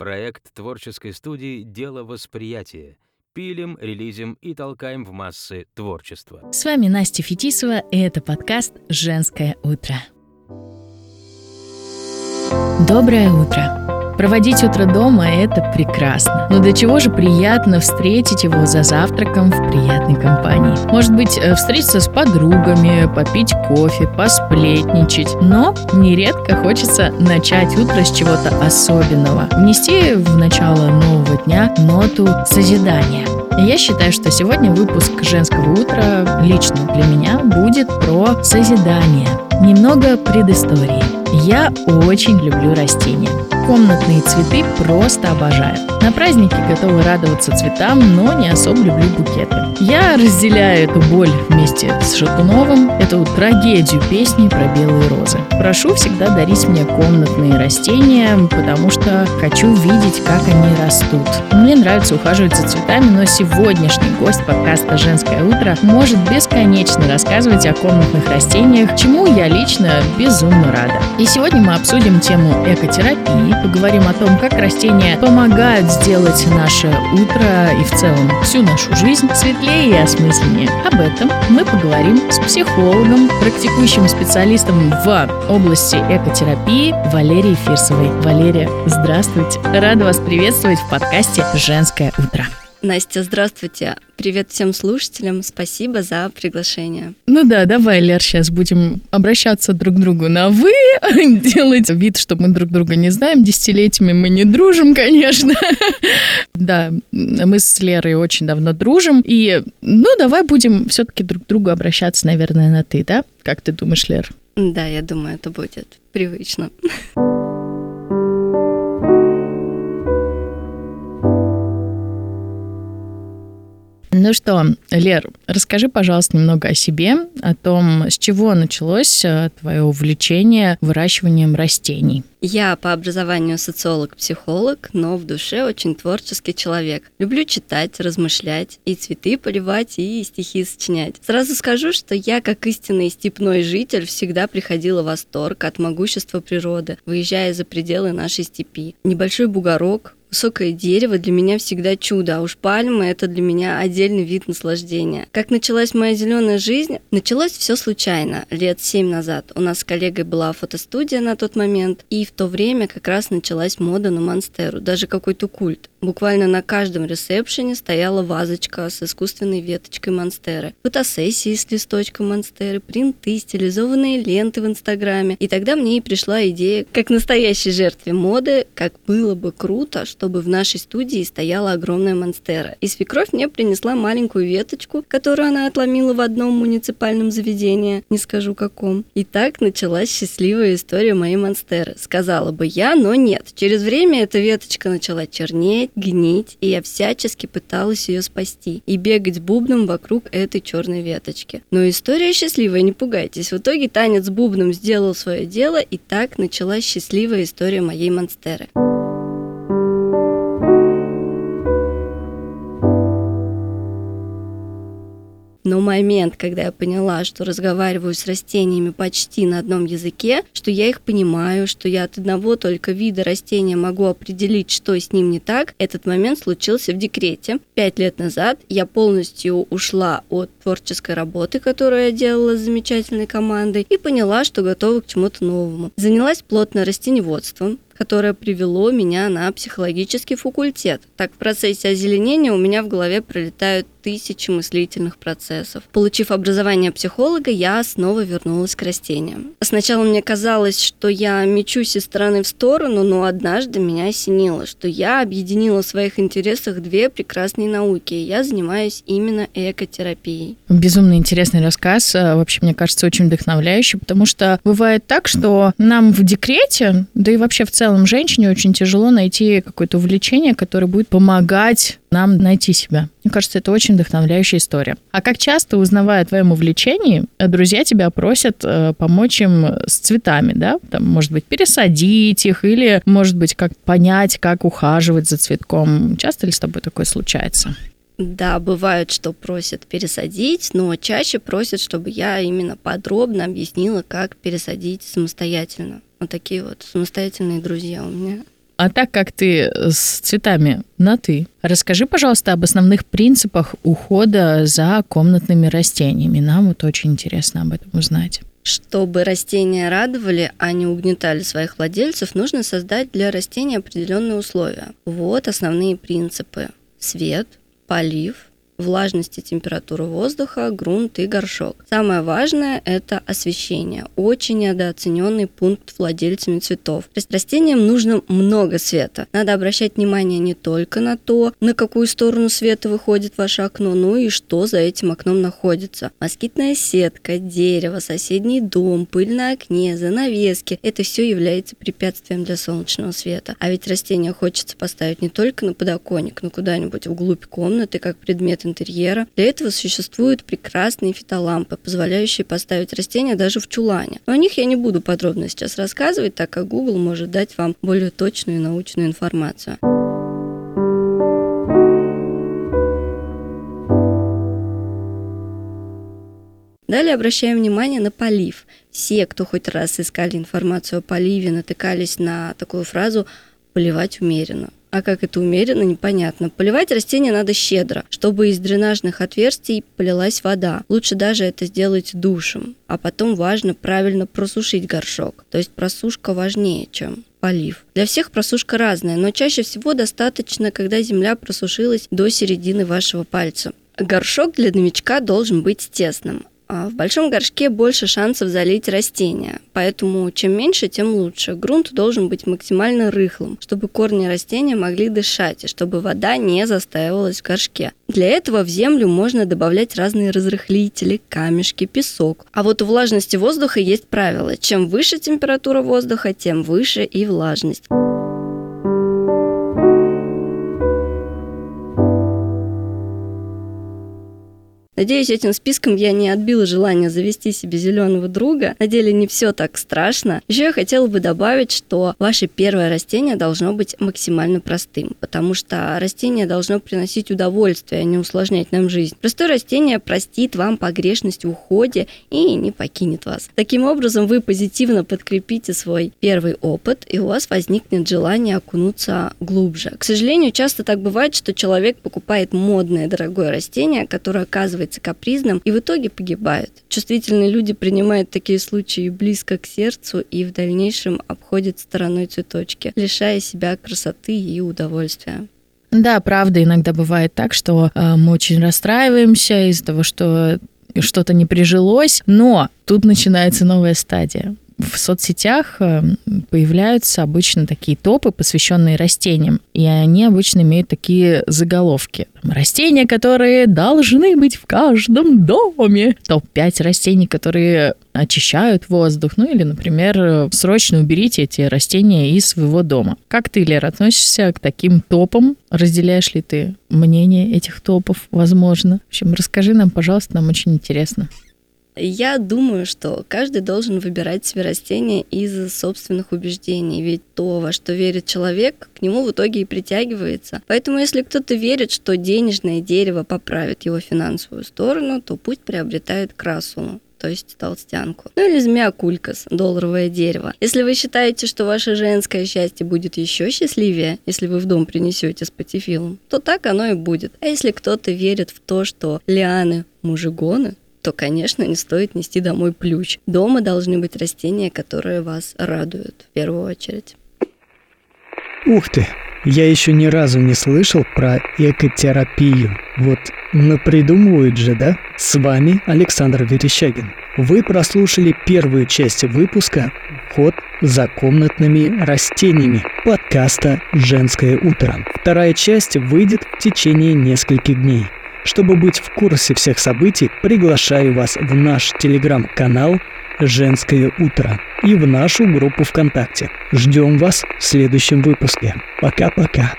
Проект творческой студии «Дело восприятия». Пилим, релизим и толкаем в массы творчество. С вами Настя Фетисова, и это подкаст «Женское утро». Доброе утро! Проводить утро дома – это прекрасно. Но до чего же приятно встретить его за завтраком в приятной компании. Может быть, э, встретиться с подругами, попить кофе, посплетничать. Но нередко хочется начать утро с чего-то особенного. Внести в начало нового дня ноту созидания. Я считаю, что сегодня выпуск «Женского утра» лично для меня будет про созидание. Немного предыстории. Я очень люблю растения комнатные цветы просто обожаю. На празднике готовы радоваться цветам, но не особо люблю букеты. Я разделяю эту боль вместе с Шатуновым, эту трагедию песни про белые розы. Прошу всегда дарить мне комнатные растения, потому что хочу видеть, как они растут. Мне нравится ухаживать за цветами, но сегодняшний гость подкаста «Женское утро» может бесконечно рассказывать о комнатных растениях, чему я лично безумно рада. И сегодня мы обсудим тему экотерапии, поговорим о том, как растения помогают сделать наше утро и в целом всю нашу жизнь светлее и осмысленнее. Об этом мы поговорим с психологом, практикующим специалистом в области экотерапии Валерией Фирсовой. Валерия, здравствуйте! Рада вас приветствовать в подкасте «Женское утро». Настя, здравствуйте. Привет всем слушателям. Спасибо за приглашение. Ну да, давай, Лер, сейчас будем обращаться друг к другу на «вы», делать вид, что мы друг друга не знаем. Десятилетиями мы не дружим, конечно. Да, мы с Лерой очень давно дружим. И, ну, давай будем все-таки друг к другу обращаться, наверное, на «ты», да? Как ты думаешь, Лер? Да, я думаю, это будет привычно. Ну что, Лер, расскажи, пожалуйста, немного о себе, о том, с чего началось э, твое увлечение выращиванием растений. Я по образованию социолог-психолог, но в душе очень творческий человек. Люблю читать, размышлять, и цветы поливать, и стихи сочинять. Сразу скажу, что я, как истинный степной житель, всегда приходила в восторг от могущества природы, выезжая за пределы нашей степи. Небольшой бугорок, Высокое дерево для меня всегда чудо, а уж пальмы это для меня отдельный вид наслаждения. Как началась моя зеленая жизнь? Началось все случайно, лет семь назад. У нас с коллегой была фотостудия на тот момент, и в то время как раз началась мода на монстеру, даже какой-то культ. Буквально на каждом ресепшене стояла вазочка с искусственной веточкой монстеры, фотосессии с листочком монстеры, принты, стилизованные ленты в инстаграме. И тогда мне и пришла идея, как настоящей жертве моды, как было бы круто, чтобы в нашей студии стояла огромная монстера. И свекровь мне принесла маленькую веточку, которую она отломила в одном муниципальном заведении, не скажу каком. И так началась счастливая история моей монстеры. Сказала бы я, но нет. Через время эта веточка начала чернеть, гнить, и я всячески пыталась ее спасти и бегать бубном вокруг этой черной веточки. Но история счастливая, не пугайтесь. В итоге танец бубном сделал свое дело, и так началась счастливая история моей монстеры. Но момент, когда я поняла, что разговариваю с растениями почти на одном языке, что я их понимаю, что я от одного только вида растения могу определить, что с ним не так, этот момент случился в декрете. Пять лет назад я полностью ушла от творческой работы, которую я делала с замечательной командой, и поняла, что готова к чему-то новому. Занялась плотно растеневодством, которое привело меня на психологический факультет. Так в процессе озеленения у меня в голове пролетают тысячи мыслительных процессов. Получив образование психолога, я снова вернулась к растениям. Сначала мне казалось, что я мечусь из стороны в сторону, но однажды меня осенило, что я объединила в своих интересах две прекрасные науки, и я занимаюсь именно экотерапией. Безумно интересный рассказ. А, вообще, мне кажется, очень вдохновляющий, потому что бывает так, что нам в декрете, да и вообще в целом женщине очень тяжело найти какое-то увлечение, которое будет помогать нам найти себя. Мне кажется, это очень вдохновляющая история. А как часто, узнавая о твоем увлечении, друзья тебя просят э, помочь им с цветами, да? Там, может быть, пересадить их или, может быть, как понять, как ухаживать за цветком. Часто ли с тобой такое случается? Да, бывает, что просят пересадить, но чаще просят, чтобы я именно подробно объяснила, как пересадить самостоятельно. Вот такие вот самостоятельные друзья у меня. А так как ты с цветами на «ты», расскажи, пожалуйста, об основных принципах ухода за комнатными растениями. Нам вот очень интересно об этом узнать. Чтобы растения радовали, а не угнетали своих владельцев, нужно создать для растений определенные условия. Вот основные принципы. Свет, полив, влажность и температура воздуха, грунт и горшок. Самое важное – это освещение. Очень недооцененный пункт владельцами цветов. То растениям нужно много света. Надо обращать внимание не только на то, на какую сторону света выходит ваше окно, но и что за этим окном находится. Москитная сетка, дерево, соседний дом, пыль на окне, занавески – это все является препятствием для солнечного света. А ведь растения хочется поставить не только на подоконник, но куда-нибудь вглубь комнаты, как предмет интерьера. Для этого существуют прекрасные фитолампы, позволяющие поставить растения даже в чулане. Но о них я не буду подробно сейчас рассказывать, так как Google может дать вам более точную научную информацию. Далее обращаем внимание на полив. Все, кто хоть раз искали информацию о поливе, натыкались на такую фразу «поливать умеренно». А как это умеренно, непонятно. Поливать растения надо щедро, чтобы из дренажных отверстий полилась вода. Лучше даже это сделать душем. А потом важно правильно просушить горшок. То есть просушка важнее, чем полив. Для всех просушка разная, но чаще всего достаточно, когда земля просушилась до середины вашего пальца. Горшок для новичка должен быть тесным, в большом горшке больше шансов залить растения, поэтому чем меньше, тем лучше. Грунт должен быть максимально рыхлым, чтобы корни растения могли дышать и чтобы вода не застаивалась в горшке. Для этого в землю можно добавлять разные разрыхлители, камешки, песок. А вот у влажности воздуха есть правило. Чем выше температура воздуха, тем выше и влажность. Надеюсь, этим списком я не отбила желание завести себе зеленого друга. На деле не все так страшно. Еще я хотела бы добавить, что ваше первое растение должно быть максимально простым, потому что растение должно приносить удовольствие, а не усложнять нам жизнь. Простое растение простит вам погрешность в уходе и не покинет вас. Таким образом, вы позитивно подкрепите свой первый опыт, и у вас возникнет желание окунуться глубже. К сожалению, часто так бывает, что человек покупает модное дорогое растение, которое оказывается становится капризным и в итоге погибает. Чувствительные люди принимают такие случаи близко к сердцу и в дальнейшем обходят стороной цветочки, лишая себя красоты и удовольствия. Да, правда, иногда бывает так, что э, мы очень расстраиваемся из-за того, что что-то не прижилось, но тут начинается новая стадия в соцсетях э, появляются обычно такие топы, посвященные растениям, и они обычно имеют такие заголовки. Растения, которые должны быть в каждом доме. Топ-5 растений, которые очищают воздух. Ну или, например, срочно уберите эти растения из своего дома. Как ты, Лера, относишься к таким топам? Разделяешь ли ты мнение этих топов, возможно? В общем, расскажи нам, пожалуйста, нам очень интересно. Я думаю, что каждый должен выбирать себе растения из собственных убеждений, ведь то, во что верит человек, к нему в итоге и притягивается. Поэтому если кто-то верит, что денежное дерево поправит его финансовую сторону, то пусть приобретает красу то есть толстянку. Ну или змея кулькас, долларовое дерево. Если вы считаете, что ваше женское счастье будет еще счастливее, если вы в дом принесете с то так оно и будет. А если кто-то верит в то, что лианы мужигоны, то, конечно, не стоит нести домой плющ. Дома должны быть растения, которые вас радуют в первую очередь. Ух ты! Я еще ни разу не слышал про экотерапию. Вот напридумывают же, да? С вами Александр Верещагин. Вы прослушали первую часть выпуска «Ход за комнатными растениями» подкаста «Женское утро». Вторая часть выйдет в течение нескольких дней – чтобы быть в курсе всех событий, приглашаю вас в наш телеграм-канал «Женское утро» и в нашу группу ВКонтакте. Ждем вас в следующем выпуске. Пока-пока.